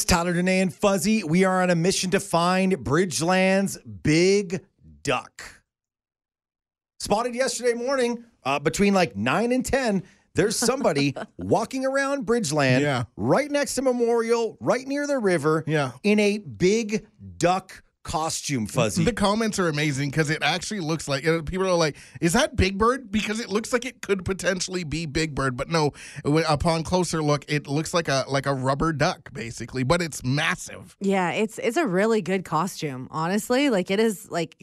It's Tyler, Danae, and Fuzzy. We are on a mission to find Bridgeland's big duck. Spotted yesterday morning uh, between like 9 and 10. There's somebody walking around Bridgeland Yeah. right next to Memorial, right near the river, Yeah. in a big duck costume, Fuzzy. The comments are amazing because it actually looks like uh, people are like, "Is that Big Bird?" Because it looks like it could potentially be Big Bird, but no. when- Upon closer look, it looks like a like a rubber duck, basically, but it's massive. Yeah, it's it's a really good costume, honestly. Like it is like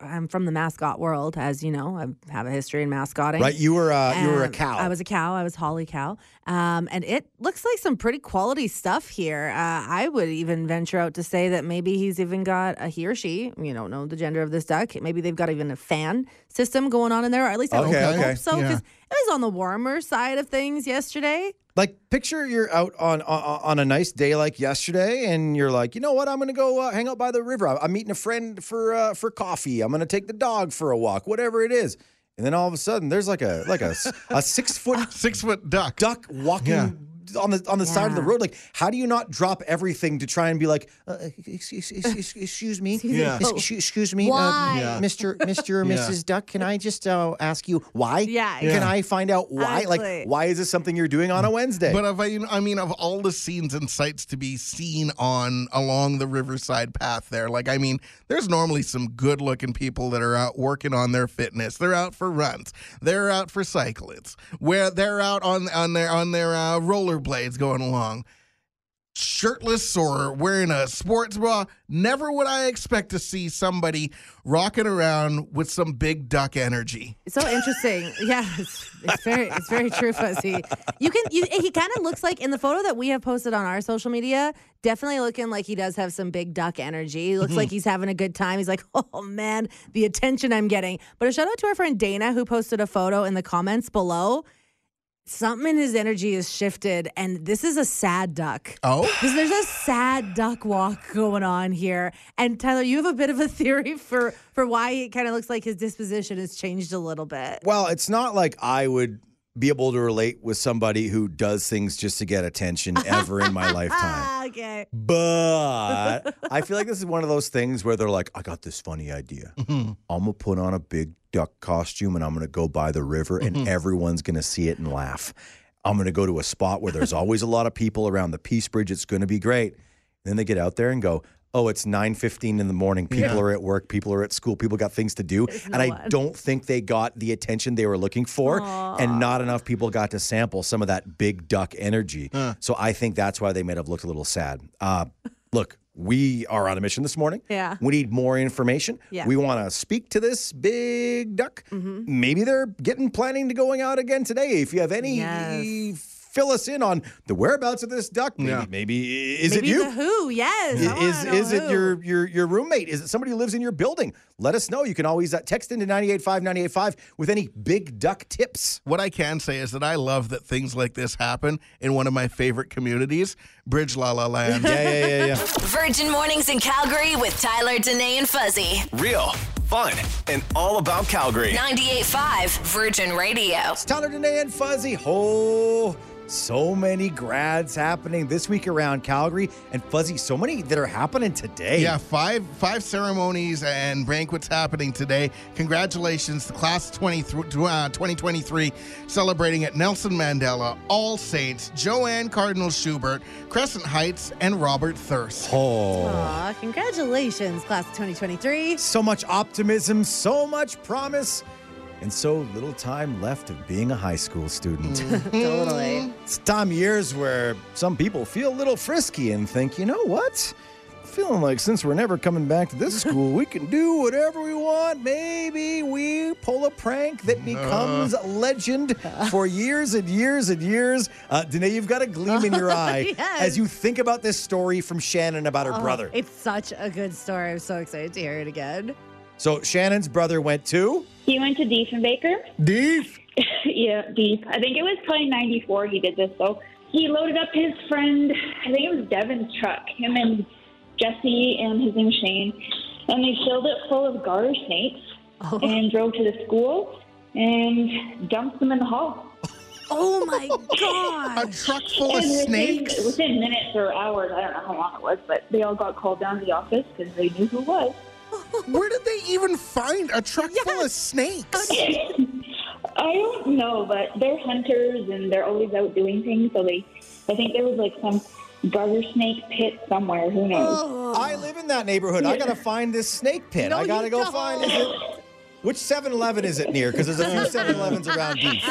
I'm from the mascot world, as you know. I have a history in mascotting. right? You were, uh, you were a cow. I was a cow. I was Holly Cow. Um, and it looks like some pretty quality stuff here. Uh, I would even venture out to say that maybe he's even got a he or she. You don't know the gender of this duck. Maybe they've got even a fan system going on in there. Or at least I Okay, hope okay. so Yeah. because it was on the warmer side of things yesterday. like picture you're out on, on on a nice day like yesterday and you're like you know what i'm gonna go uh, hang out by the river i'm meeting a friend for uh, for coffee i'm gonna take the dog for a walk whatever it is and then all of a sudden there's like a like a, a six foot Six foot duck. duck walking Yeah. On the on the side of the road like how do you not drop everything to try and be like uh, excuse, excuse, excuse me Yeah. excuse, excuse me Why? Uh, Yeah. mr mr or Yeah. mrs duck can i just uh, ask you why Yeah, can Yeah. i find out why like why is this something you're doing on a wednesday But if I, I mean, of all the scenes and sights to be seen on along the riverside path, there, like, I mean, there's normally some good-looking people that are out working on their fitness. They're out for runs. They're out for cyclists. Where they're out on on their on their uh, rollerblades going along. Shirtless or wearing a sports bra, never would I expect to see somebody rocking around with some big duck energy. It's so interesting. yeah, it's, it's very it's very true, Fuzzy. You can you, he kind of looks like in the photo that we have posted on our social media. Definitely looking like he does have some big duck energy. He looks mm-hmm. like he's having a good time. He's like, oh man, the attention I'm getting. But a shout out to our friend Dana who posted a photo in the comments below. Something in his energy has shifted, and this is a sad duck. Oh, Because there's a sad duck walk going on here. And Tyler, you have a bit of a theory for for why it kind of looks like his disposition has changed a little bit. Well, it's not like I would be able to relate with somebody who does things just to get attention ever in my lifetime. Ah, okay. But I feel like this is one of those things where they're like, I got this funny idea. I'm going to put on a big duck costume and I'm going to go by the river and everyone's going to see it and laugh. I'm going to go to a spot where there's always a lot of people around the Peace Bridge. It's going to be great. then they get out there and go, Oh, it's 9:15 in the morning. People are at work, people are at school, people got things to do. and no I one. don't think they got the attention they were looking for. And not enough people got to sample some of that big duck energy. So I think that's why they may have looked a little sad. Uh, look, we are on a mission this morning. Yeah. We need more information. Yeah. We want to speak to this big duck. Maybe they're getting planning to going out again today. If you have any, Yes. Fill us in on the whereabouts of this duck. Maybe, Yeah. maybe is Maybe it you? the who? Yes. I I- Is is it your your your roommate? Is it somebody who lives in your building? Let us know. You can always uh, text into 985 985 with any big duck tips. What I can say is that I love that things like this happen in one of my favorite communities, Bridge La La Land. Yeah, yeah, yeah, yeah. Virgin Mornings in Calgary with Tyler, Danae, and Fuzzy. Real, fun, and all about Calgary. 98.5 Virgin Radio. It's Tyler, Danae, and Fuzzy. Oh, so many grads happening this week around Calgary. And Fuzzy, so many that are happening today. Yeah, five five ceremonies and banquets happening today. Congratulations, the class of 20, uh, 2023 celebrating at Nelson Mandela, All Saints, Joane Cardinal Schubert, Crescent Heights, and Robert Thirsk. Oh. Aw, congratulations, class of 2023. So much optimism, so much promise, and so little time left of being a high school student. Totally. It's time of years where some people feel a little frisky and think, you know what? Feeling like since we're never coming back to this school, we can do whatever we want. Maybe we pull a prank that becomes legend for years and years and years. Uh, Danae, you've got a gleam in your eye Yes. as you think about this story from Shannon about her Oh, brother. It's such a good story. I'm so excited to hear it again. So Shannon's brother went to. He went to Diefenbaker. Deep. yeah, Deep. I think it was probably 94 he did this, though. He loaded up his friend, I think it was Devin's truck, him and Jesse and his name Shane, and they filled it full of garter snakes Oh. and drove to the school and dumped them in the hall. Oh my god! A truck full of within- snakes? Within minutes or hours, I don't know how long it was, but they all got called down to the office because they knew who it was. Where did they even find a truck full of snakes? I don't know, but they're hunters and they're always out doing things. So they, I think there was like some garter snake pit somewhere. Who knows? Oh, I live in that neighborhood. I gotta find this snake pit. No, I gotta go don't. find. It? Which 7-Eleven is it near? Because there's a few 7-Elevens around Deep.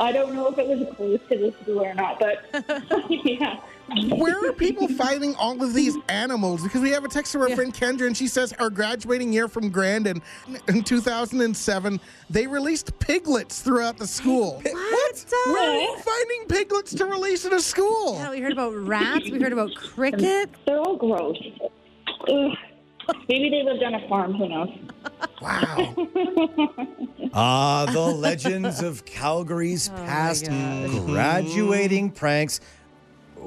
I don't know if it was close to the school or not, but yeah. Where are people finding all of these animals? Because we have a text from our friend Kendra, and she says our graduating year from Grandin in 2007, they released piglets throughout the school. What? Where are you finding piglets to release in a school? Yeah, we heard about rats. We heard about crickets. They're all gross. Ugh. Maybe they lived on a farm. Who knows? Wow. Ah, the legends of Calgary's past graduating pranks.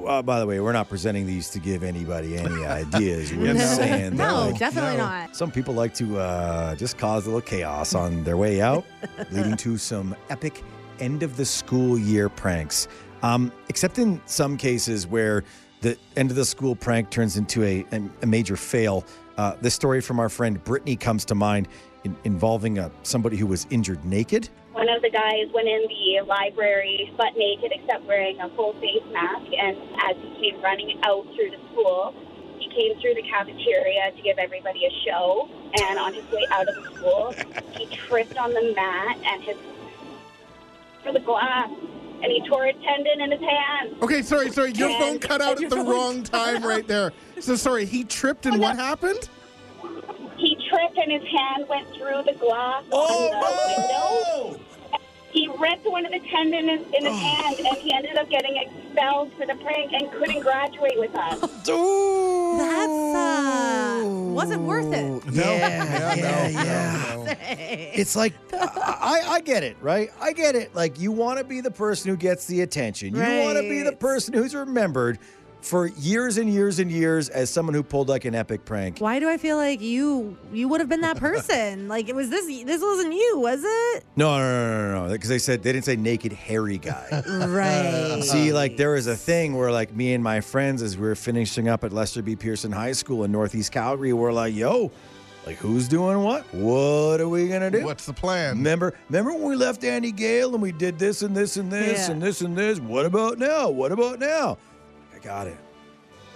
Uh, by the way, we're not presenting these to give anybody any ideas. We're just saying that, No, like, definitely not. some people like to uh, just cause a little chaos on their way out, leading to some epic end of the school year pranks. Um, except in some cases where the end of the school prank turns into a, a, a major fail. Uh, this story from our friend Brittany comes to mind in, involving uh, somebody who was injured naked. One of the guys went in the library butt naked except wearing a full face mask. And as he came running out through the school, he came through the cafeteria to give everybody a show. And on his way out of the school, he tripped on the mat and his for the glass, and he tore a tendon in his hand. Okay, sorry, sorry. Your And- phone cut out at the wrong time right there. So sorry, he tripped and what happened? He tripped and his hand went through the glass on oh, the window. He ripped one of the tendons in his hand, and he ended up getting expelled for the prank and couldn't graduate with us. That's uh, wasn't worth it. Yeah, yeah, no, yeah. no, no. It's like I, I get it, right? I get it. Like you want to be the person who gets the attention. You want to be the Right. person who's remembered for years and years and years as someone who pulled like an epic prank. Why do I feel like you you would have been that person? like it was this this wasn't you, was it? No, no, no, no, no. Because they said they didn't say naked hairy guy. Right. See, like there was a thing where like me and my friends, as we were finishing up at Lester B. Pearson High School in Northeast Calgary, we're like, "Yo, like who's doing what? What are we gonna do?" What's the plan? Remember, remember when we left Annie Gale and we did this and this and this Yeah. and this and this? What about now? What about now? I got it.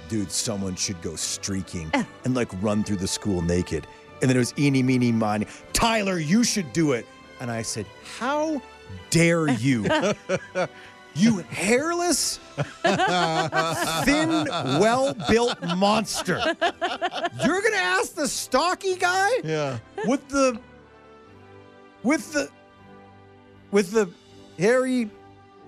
Dude, someone should go streaking and like run through the school naked. And then it was eeny, meeny, miny. Tyler, you should do it. And I said, How dare you? you hairless, thin, well built monster. You're going to ask the stocky guy? Yeah. with the with the with the hairy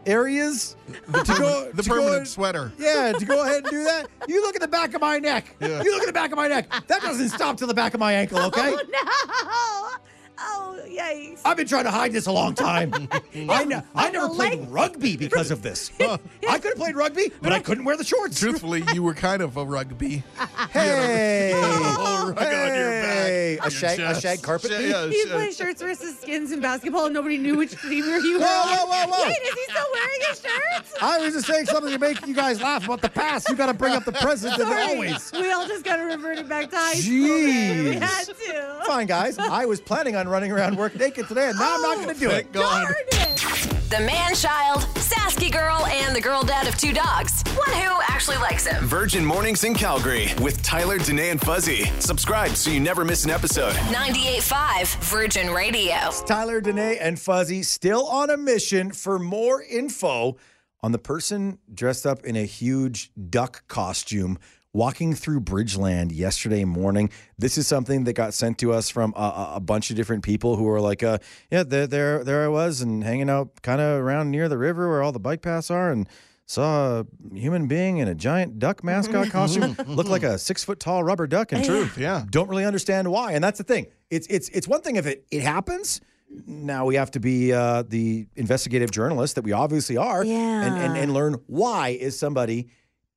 areas The, to go the to permanent and- sweater. yeah to go ahead and do that you look at the back of my neck Yeah. you look at the back of my neck that doesn't stop to the back of my ankle okay Oh no! Oh yikes! I've been trying to hide this a long time. I, ne- I never played leg- rugby because of this. I could have played rugby, but I couldn't wear the shorts. Truthfully, you were kind of a rugby. Hey, Oh, rug on your back. hey, a Your shag, a chest. shag carpet. Sh- bee? yeah, He sh- played shirts versus skins in basketball, and nobody knew which team you were. Whoa, whoa, whoa, whoa. Wait, is he still wearing his shirt? I was just saying something to make you guys laugh about the past. You got to bring up the present and Sorry. always. We all just got to revert it back to high school. man. We Jeez. had to. Fine, guys. I was planning on running around work naked today, and now I'm not going to do oh, Thank it. God. Darn it. The man child, Sasky girl, and the girl dad of two dogs. One who actually likes him. Virgin Mornings in Calgary with Tyler, Danae, and Fuzzy. Subscribe so you never miss an episode. 98.5 Virgin Radio. Tyler, Danae, and Fuzzy still on a mission for more info on the person dressed up in a huge duck costume walking through Bridgeland yesterday morning. This is something that got sent to us from a, a- bunch of different people who were like, uh, "Yeah, there, there, there I was, and hanging out kind of around near the river where all the bike paths are, and." Saw a human being in a giant duck mascot costume, looked like a six foot tall rubber duck. And Truth, yeah. don't really understand why. And that's the thing. It's it's it's one thing if it it happens. Now we have to be uh, the investigative journalist that we obviously are, and, and and learn why is somebody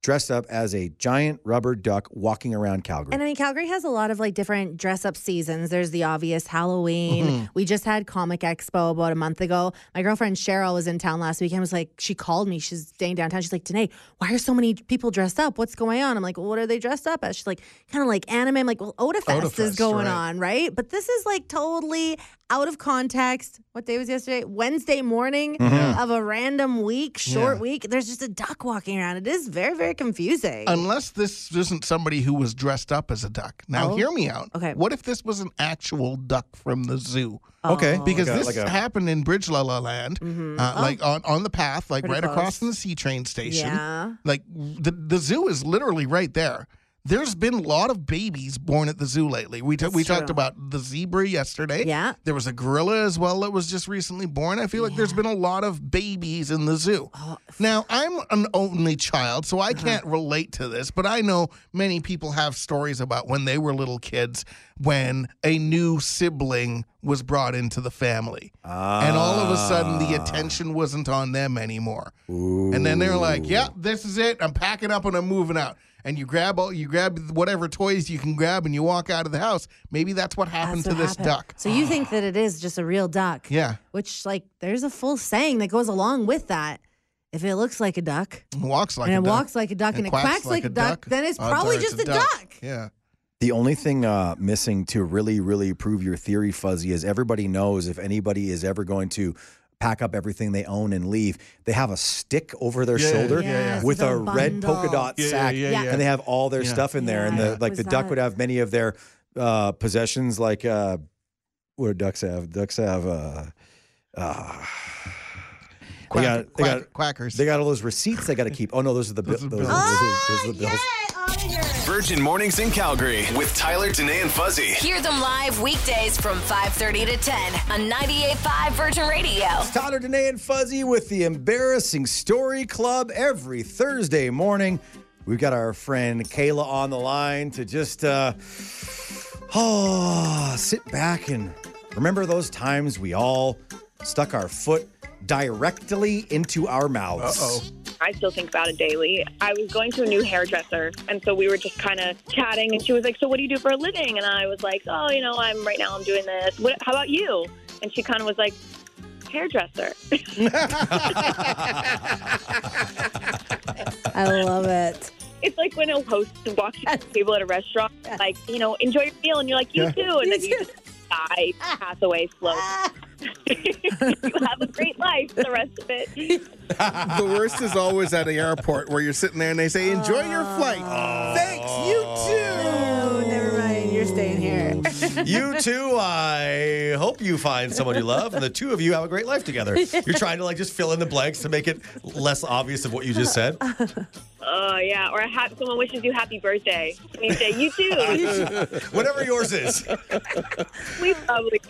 dressed up as a giant rubber duck walking around Calgary. And I mean, Calgary has a lot of like different dress up seasons. There's the obvious Halloween. Mm-hmm. We just had Comic Expo about a month ago. My girlfriend Cheryl was in town last weekend. Was like, she called me. She's staying downtown. She's like, Danae, why are so many people dressed up? What's going on? I'm like, well, what are they dressed up as? She's like, kind of like anime. I'm like, well, Otafest, is going right. on, right? But this is like totally out of context. What day was yesterday? Wednesday morning of a random week, short Yeah. week. There's just a duck walking around. It is very, very confusing. Unless this isn't somebody who was dressed up as a duck. Now, Oh. hear me out. Okay. What if this was an actual duck from the zoo? okay, Because Like a- this like a- happened in Bridge La La Land, uh, like on, on the path, like Mm-hmm. Oh. Pretty right across from the C train station. Yeah. Like the, the zoo is literally right there. There's been a lot of babies born at the zoo lately. We, t- we talked about the zebra yesterday. Yeah. There was a gorilla as well that was just recently born. I feel like there's been a lot of babies in the zoo. Oh, now, I'm an only child, so I Uh-huh. can't relate to this, but I know many people have stories about when they were little kids when a new sibling was brought into the family. And all of a sudden, the attention wasn't on them anymore. And then they're like, "Yeah, this is it. I'm packing up and I'm moving out." And you grab all, you grab whatever toys you can grab, and you walk out of the house. Maybe that's what happened That's to what this happened. duck. So you think that it is just a real duck? Yeah, Which, like, there's a full saying that goes along with that. If it looks like a duck it walks like and a it duck. walks like a duck and, it quacks like, a duck, then it's probably are just a duck. Yeah. The only thing uh, missing to really, really prove your theory, Fuzzy, is everybody knows if anybody is ever going to pack up everything they own and leave, they have a stick over their Yeah, shoulder yeah, yeah. Yes, with the a red polka dot Yeah, yeah, sack, yeah, Yeah. yeah. and they have all their Yeah. stuff in there. and the like Was the duck would have many of their uh, possessions, like uh, what do ducks have? Ducks have. Uh, uh, they got, they quack- got quackers. they got all those receipts they got to keep. Oh no, those are the bills. Those Those, are are- those are- those are the bills. Virgin Mornings in Calgary with Tyler, Danae, and Fuzzy. Hear them live weekdays from 5:30 to 10 on 98.5 Virgin Radio. Tyler, Danae, and Fuzzy with the Embarrassing Story Club every Thursday morning. We've got our friend Kayla on the line to just uh, oh, sit back and remember those times we all stuck our foot directly into our mouths. Uh-oh. I still think about it daily. I was going to a new hairdresser, and so we were just kind of chatting, and she was like, "So what do you do for a living?" And I was like, "Oh, you know, I'm right now I'm doing this. What, how about you?" And she kind of was like, "Hairdresser." I love it. it's like when a host walks you to the table at a restaurant, like, you know, enjoy your meal, and you're like, "You Yeah. too," and then you just die, pass away slowly. you have a great life. The rest of it. the worst is always at the airport where you're sitting there and they say, "Enjoy your flight." Thanks, you too. Oh, never mind. You're staying here. you too. I hope you find someone you love, and the two of you have a great life together. You're trying to like just fill in the blanks to make it less obvious of what you just said. Oh yeah, or a ha- someone wishes you happy birthday, and you say, "You too." Whatever yours is. we probably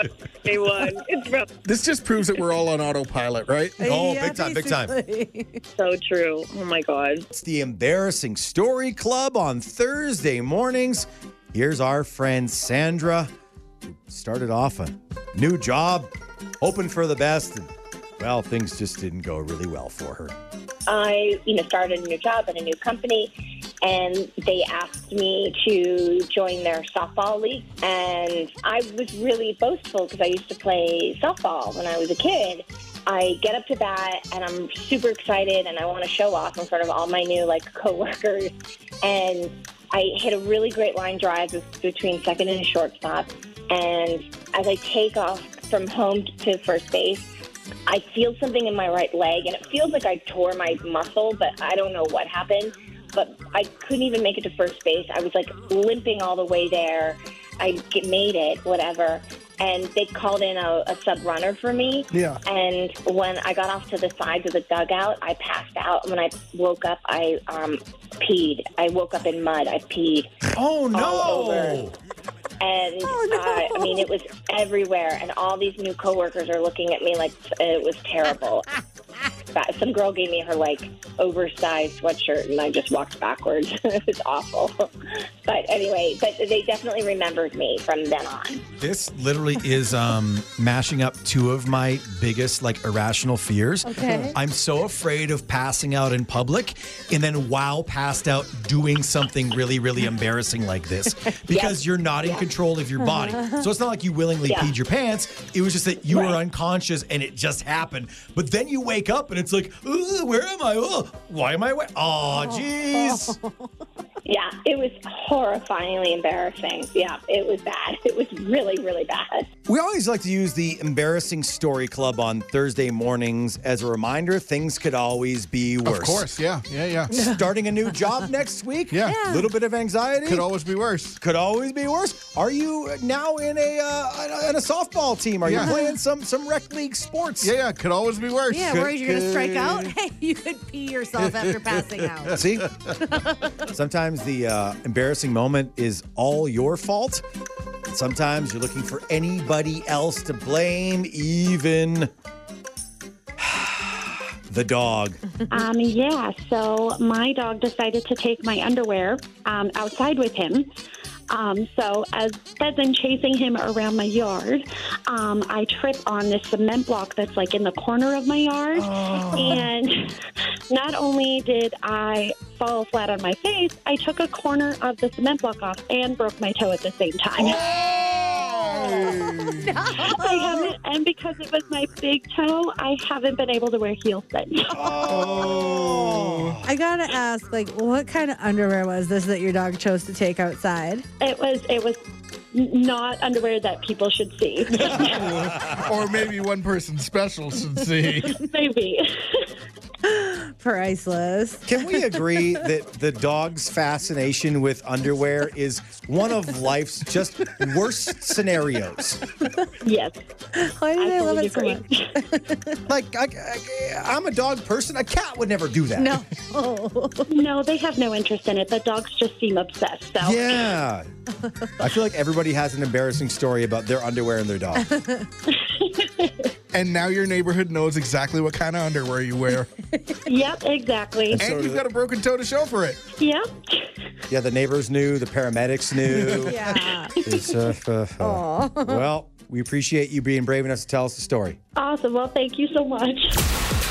say one. It's real- This just proves that we're all on autopilot, right? Oh, Yeah, big time, big time. so true. Oh my god. It's the Embarrassing Story Club on Thursday mornings. Here's our friend Sandra, who started off a new job, hoping for the best. And, well, things just didn't go really well for her. I, you know, started a new job at a new company, and they asked me to join their softball league. And I was really boastful because I used to play softball when I was a kid. I get up to bat, and I'm super excited, and I want to show off in front of all my new like coworkers. And I hit a really great line drive between second and shortstop. And as I take off from home to first base, I feel something in my right leg, and it feels like I tore my muscle, but I don't know what happened. But I couldn't even make it to first base. I was like limping all the way there. I made it, whatever. And they called in a, a sub runner for me. Yeah. And when I got off to the sides of the dugout, I passed out. And when I woke up, I um, peed. I woke up in mud. I peed. Oh, All over. And Oh, no. uh, I mean, it was everywhere. And all these new coworkers are looking at me like it was terrible. bad. Some girl gave me her like oversized sweatshirt, and I just walked backwards. it was awful. But anyway, but they definitely remembered me from then on. This literally is um, mashing up two of my biggest like irrational fears. Okay. I'm so afraid of passing out in public and then while passed out doing something really, really embarrassing like this because you're not in control of your body. So it's not like you willingly Yeah. peed your pants. It was just that you were unconscious and it just happened. But then you wake up and it's like, "Ugh, where am I? Ugh, why am I? Wa- oh, jeez. Yeah, it was horrifyingly embarrassing. Yeah, it was bad. It was really, really bad. We always like to use the Embarrassing Story Club on Thursday mornings as a reminder things could always be worse. Of course, yeah, yeah, yeah. Starting a new job next week? Yeah. A little bit of anxiety? Could always be worse. Could always be worse. Are you now in a uh, in a softball team? Are Yeah. you playing some some rec league sports? Yeah, yeah, could always be worse. Yeah, Could- worried you're going to strike out? Hey, you could pee yourself after passing out. See, sometimes the uh, embarrassing moment is all your fault. Sometimes you're looking for anybody else to blame, even the dog. Um, yeah, so my dog decided to take my underwear um, outside with him. Um, so as as I'm chasing him around my yard, um, I trip on this cement block that's like in the corner of my yard, and not only did I fall flat on my face, I took a corner of the cement block off and broke my toe at the same time. I haven't, and because it was my big toe, I haven't been able to wear heels since. Oh. I got to ask, like, what kind of underwear was this that your dog chose to take outside? It was it was not underwear that people should see. or maybe one person special should see. Maybe. Priceless. Can we agree that the dog's fascination with underwear is one of life's just worst scenarios? yes. Why do they love it so much? Like, I, I, I'm a dog person. A cat would never do that. No. No, they have no interest in it. The dogs just seem obsessed. So Yeah. I feel like everybody has an embarrassing story about their underwear and their dog. and now your neighborhood knows exactly what kind of underwear you wear. Yep, exactly. And you've got a broken toe to show for it. Yep. Yeah, the neighbors knew, the paramedics knew. Yeah. It's, uh, uh, uh, well, we appreciate you being brave enough to tell us the story. Awesome. Well, thank you so much.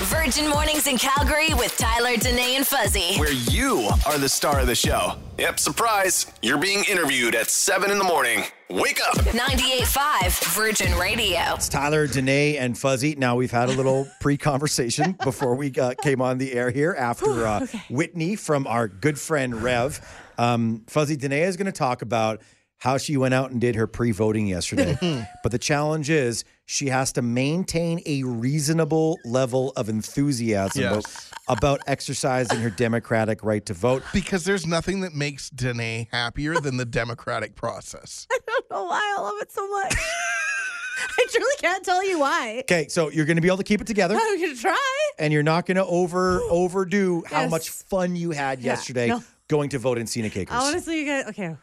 Virgin Mornings in Calgary with Tyler, Danae, and Fuzzy. Where you are the star of the show. Yep, surprise. You're being interviewed at 7 in the morning. Wake up. 98.5 Virgin Radio. It's Tyler, Danae, and Fuzzy. Now, we've had a little pre conversation before we uh, came on the air here after uh, Whitney from our good friend Rev. Um, Fuzzy, Danae is going to talk about how she went out and did her pre voting yesterday. but the challenge is she has to maintain a reasonable level of enthusiasm Yes. about, about exercising her democratic right to vote. Because there's nothing that makes Danae happier than the democratic process. Oh, I know why I love it so much. I truly can't tell you why. Okay, so you're going to be able to keep it together. I'm going to try. and you're not going to over overdo how Yes. much fun you had Yeah, yesterday no. going to vote in Scenic Acres. Honestly, you guys, okay.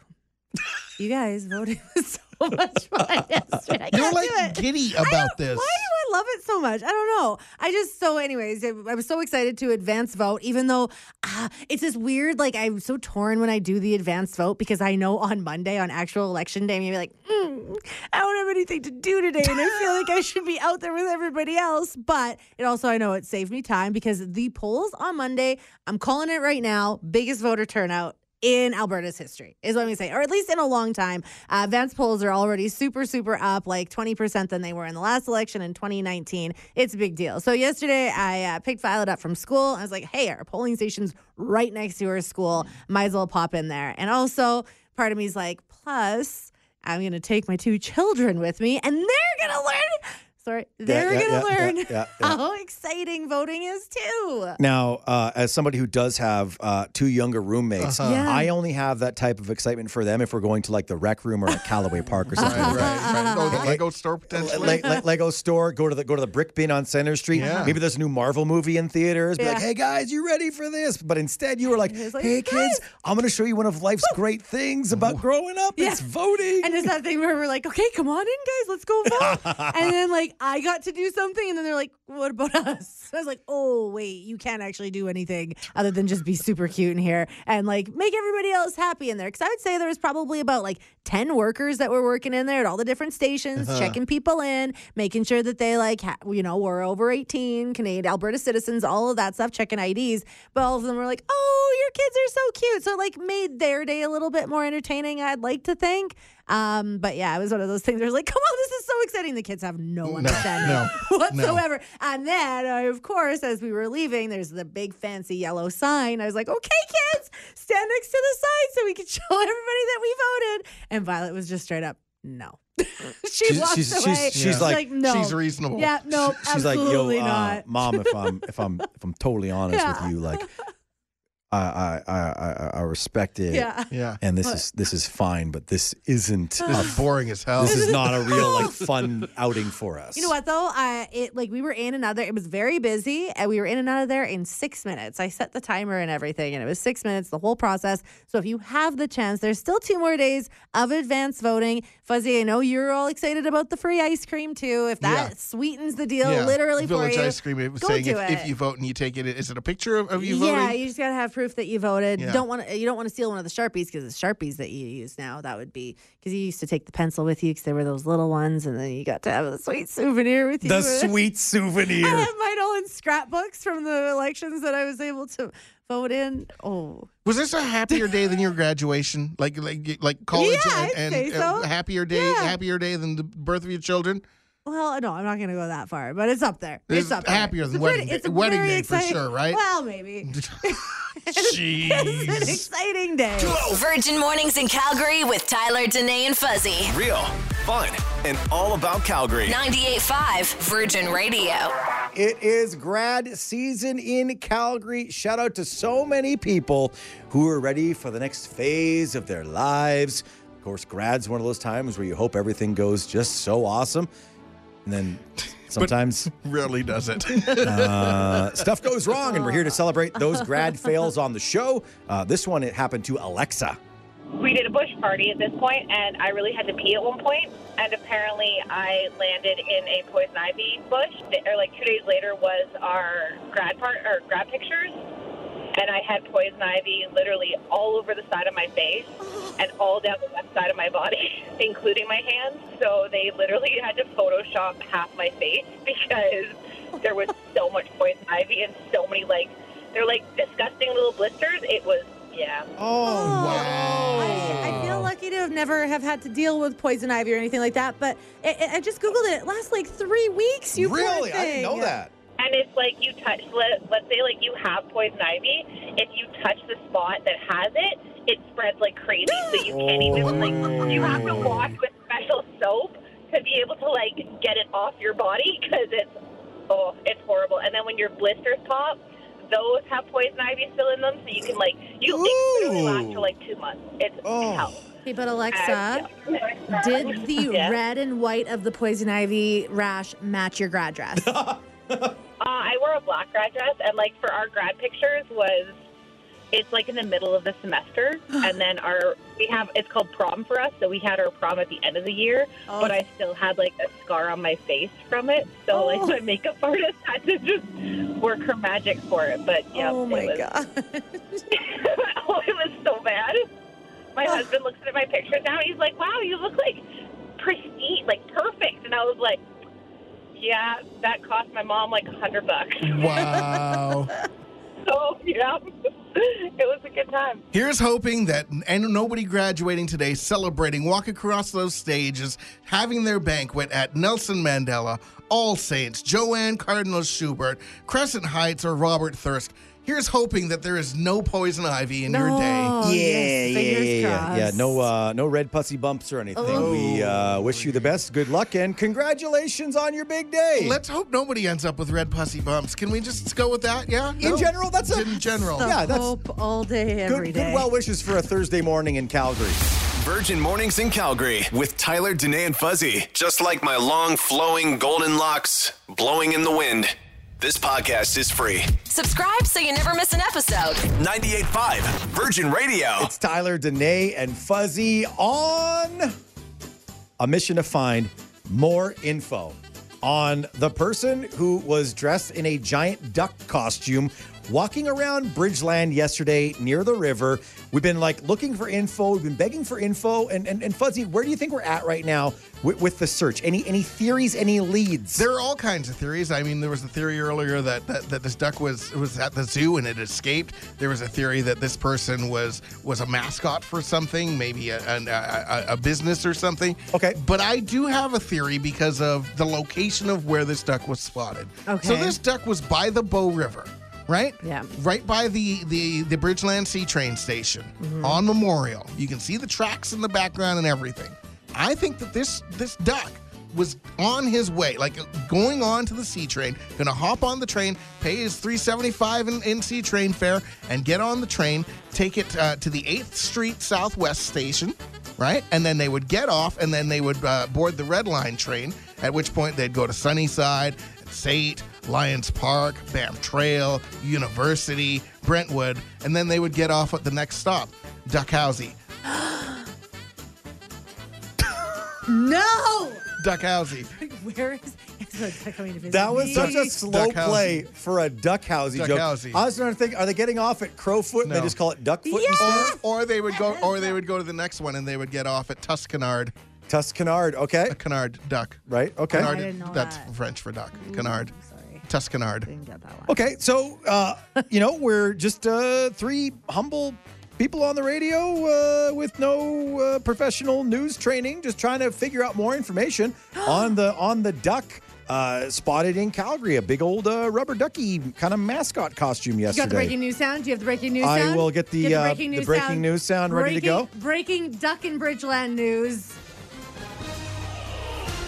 You guys voted so much fun yesterday. I You're can't like do it. giddy about don't- this. Why do I love it so much? I don't know. I just so, anyways, I was so excited to advance vote, even though ah, it's this weird. Like I'm so torn when I do the advanced vote because I know on Monday, on actual election day, I'm gonna be like, mm, I don't have anything to do today, and I feel like I should be out there with everybody else. But it also, I know it saved me time because the polls on Monday, I'm calling it right now, biggest voter turnout in Alberta's history, is what I'm gonna say, or at least in a long time. Uh, advanced polls are already super, super up, like 20% than they were in the last election in 2019. It's a big deal. So yesterday, I uh, picked Violet up from school. I was like, hey, our polling station's right next to her school. Might as well pop in there. And also, part of me is like, plus, I'm gonna take my two children with me, and they're gonna learn. Sorry, they're yeah, gonna yeah, learn yeah, yeah, yeah. how exciting voting is too. Now, uh, as somebody who does have uh, two younger roommates, Uh-huh. Yeah. I only have that type of excitement for them if we're going to like the rec room or like Callaway Park or something. Right, right, right. Oh, the Lego store potentially. Le- Le- Lego store, go to the go to the brick bin on Center Street. Yeah. Maybe there's a new Marvel movie in theaters. Be like, hey guys, you ready for this? But instead, you were like, like, hey kids, I'm going to show you one of life's great things about growing up. Yeah. It's voting. And it's that thing where we're like, okay, come on in, guys, let's go vote. and then like like, I got to do something. And then they're like, what about us? I was like, oh, wait, you can't actually do anything other than just be super cute in here and like make everybody else happy in there. Cause I would say there was probably about like 10 workers that were working in there at all the different stations, Uh-huh. checking people in, making sure that they like, ha- you know, were over 18, Canadian, Alberta citizens, all of that stuff, checking IDs. But all of them were like, oh, your kids are so cute. So it like made their day a little bit more entertaining, I'd like to think. Um, but yeah, it was one of those things where I was like, come on, so exciting. The kids have no understanding no, whatsoever. And then, uh, of course, as we were leaving, there's the big fancy yellow sign. I was like, okay, kids, stand next to the sign so we can show everybody that we voted. And Violet was just straight up, no. she She's- walked she's- away. she's- she's like- no. She's reasonable. Yeah, no, She's like, yo, uh, not. mom, if I'm if I'm if I'm totally honest Yeah. with you, like I I I I, I respect it. Yeah. Yeah. And this is this is fine, but this isn't Uh, boring as hell. this is not a real like fun outing for us. You know what though? I it like we were in and out of there. It was very busy, and we were in and out of there in six minutes. I set the timer and everything, and it was six minutes the whole process. So if you have the chance, there's still two more days of advance voting. Fuzzy, I know you're all excited about the free ice cream too. If that Yeah. sweetens the deal, Yeah. literally Village for you, ice cream. It was go saying do if, if you vote and you take it, is it a picture of, of you yeah, voting? you just gotta have proof that you voted. Yeah. Don't want to. You don't want to steal one of the sharpies because the sharpies that you use now that would be because you used to take the pencil with you because they were those little ones, and then you got to have the sweet souvenir with you. the sweet souvenir. I have mine all in scrapbooks from the elections that I was able to vote in. Oh, Was this a happier day than your graduation? Like like like college Yeah, I'd and, say and so. a happier day, Yeah. happier day than the birth of your children? Well, no, I'm not going to go that far, but it's up there. It's It's up there. happier than a wedding pretty- day- it's a wedding very day for sure, right? Well, maybe. Jeez. It's an exciting day. Virgin Mornings in Calgary with Tyler, Danae, and Fuzzy. Real, fun, and all about Calgary. 98.5 Virgin Radio. It is grad season in Calgary. Shout out to so many people who are ready for the next phase of their lives. Of course, grad's one of those times where you hope everything goes just so awesome. And then sometimes Really does it. uh, stuff goes wrong, and we're here to celebrate those grad fails on the show. Uh, this one, it happened to Alexa. we did a bush party at this point, and I really had to pee at one point. point, and apparently I landed in a poison ivy bush. Or like two days later was our grad part or grad pictures, and I had poison ivy literally all over the side of my face and all down the left side of my body, including my hands. So they literally had to Photoshop half my face because there was so much poison ivy and so many like they're like disgusting little blisters. It was yeah. Oh, oh I, I feel lucky to have never have had to deal with poison ivy or anything like that. But I, I- I just googled it. It lasts like three weeks. You poor really? I didn't know that. And it's like you touch, let, let's say like you have poison ivy. If you touch the spot that has it, it spreads like crazy. So you can't even like, you have to wash with special soap to be able to like get it off your body because it's, oh, it's horrible. And then when your blisters pop, those have poison ivy still in them. So you can like, you, it really lasts for like two months. It's Oh. hell. Hey, but Alexa, did the Yeah. red and white of the poison ivy rash match your grad dress? Uh, I wore a black grad dress, and like for our grad pictures was, it's like in the middle of the semester, and then our we have it's called prom for us, so we had our prom at the end of the year, Oh. but I still had like a scar on my face from it, so Oh. like my makeup artist had to just work her magic for it. But yeah, oh my it was, god. oh, it was so bad. My husband looks at my pictures now, and he's like, "Wow, you look like pristine, like perfect," and I was like. Yeah, that cost my mom like a hundred bucks. wow. So yeah, it was a good time. Here's hoping that and nobody graduating today celebrating, walk across those stages, having their banquet at Nelson Mandela, All Saints, Joane Cardinal Schubert, Crescent Heights, or Robert Thirsk. Here's hoping that there is no poison ivy in your day. Yeah, yes, yeah, yeah, yeah, yeah. No, uh, no red pussy bumps or anything. Oh. We uh, wish you the best, good luck, and congratulations on your big day. Let's hope nobody ends up with red pussy bumps. Can we just go with that? Yeah. in general, that's a in general. The yeah, that's hope all day, every good, day. good well wishes for a Thursday morning in Calgary. Virgin Mornings in Calgary with Tyler, Danae, and Fuzzy. Just like my long, flowing golden locks blowing in the wind. This podcast is free. Subscribe so you never miss an episode. 98.5 Virgin Radio. It's Tyler, Danae, and Fuzzy on a mission to find more info on the person who was dressed in a giant duck costume walking around Bridgeland yesterday near the river. We've been like looking for info, we've been begging for info. And, and, and Fuzzy, where do you think we're at right now with, with the search? Any any theories, any leads? There are all kinds of theories. I mean, there was a theory earlier that, that, that this duck was was at the zoo and it escaped. There was a theory that this person was was a mascot for something, maybe a, a, a, a business or something. Okay. But I do have a theory because of the location of where this duck was spotted. Okay. So this duck was by the Bow River. Right? Yeah. Right by the the the Bridgeland C train station on Memorial. You can see the tracks in the background and everything. I think that this this duck was on his way, like going on to the C train, gonna hop on the train, pay his 375 in, in C train fare, and get on the train, take it uh, to the 8th Street Southwest station, right? And then they would get off, and then they would uh, board the Red Line train, at which point they'd go to Sunnyside, and SAIT, Lions Park, Banff Trail, University, Brentwood, and then they would get off at the next stop, Duckhousey. No! Duckhousey. Where is is coming to visit That was me? such a slow Duck play for a duck housey joke. Duckhousey. I was trying to think, are they getting off at Crowfoot and they just call it Duckfoot Yeah. instead? Or they would go, or they would go to the next one, and they would get off at Tuscanard. Tuscanard, okay. A canard duck. Right, okay. Canard, I didn't know that's that. French for duck. Canard. Tuscanard. didn't get that one. Okay, so uh, you know we're just uh, three humble people on the radio uh, with no uh, professional news training, just trying to figure out more information on the on the duck uh, spotted in Calgary, a big old uh, rubber ducky kind of mascot costume yesterday. You got the breaking news sound? Do you have the breaking news I sound? will get the, uh, breaking the news breaking sound. news sound ready to Breaking- go. Breaking Duck and Bridgeland news.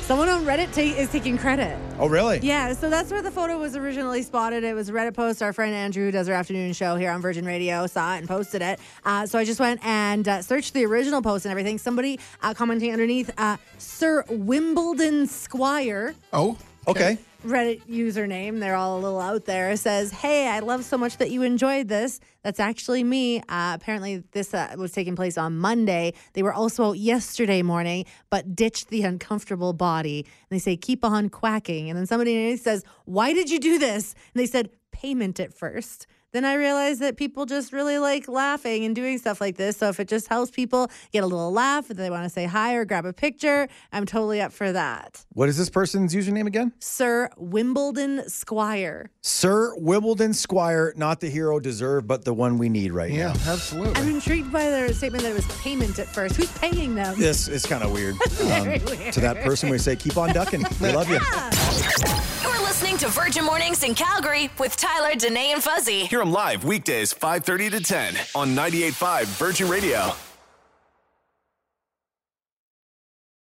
Someone on Reddit ta- is taking credit. oh, really? Yeah, so that's where the photo was originally spotted. It was a Reddit post. Our friend Andrew, who does our afternoon show here on Virgin Radio, saw it and posted it. Uh, so I just went and uh, searched the original post and everything. Somebody uh, commenting underneath, uh, Sir Wimbledon Squire. Oh. Okay. Reddit username, they're all a little out there, says, Hey, I love so much that you enjoyed this. That's actually me. Uh, apparently, this uh, was taking place on Monday. They were also out yesterday morning, but ditched the uncomfortable body. And they say, Keep on quacking. And then somebody says, Why did you do this? And they said, Payment at first. Then I realized that people just really like laughing and doing stuff like this. So if it just helps people get a little laugh, if they want to say hi or grab a picture, I'm totally up for that. What is this person's username again? Sir Wimbledon Squire. Sir Wimbledon Squire, not the hero deserved, but the one we need right Yeah, now. absolutely. I'm intrigued by their statement that it was payment at first. Who's paying them? This is kind of weird. Very Um, weird. To that person, we say, keep on ducking. We love you. You're listening to Virgin Mornings in Calgary with Tyler, Danae, and Fuzzy. Live weekdays 5:30 to 10 on 98.5 Virgin Radio.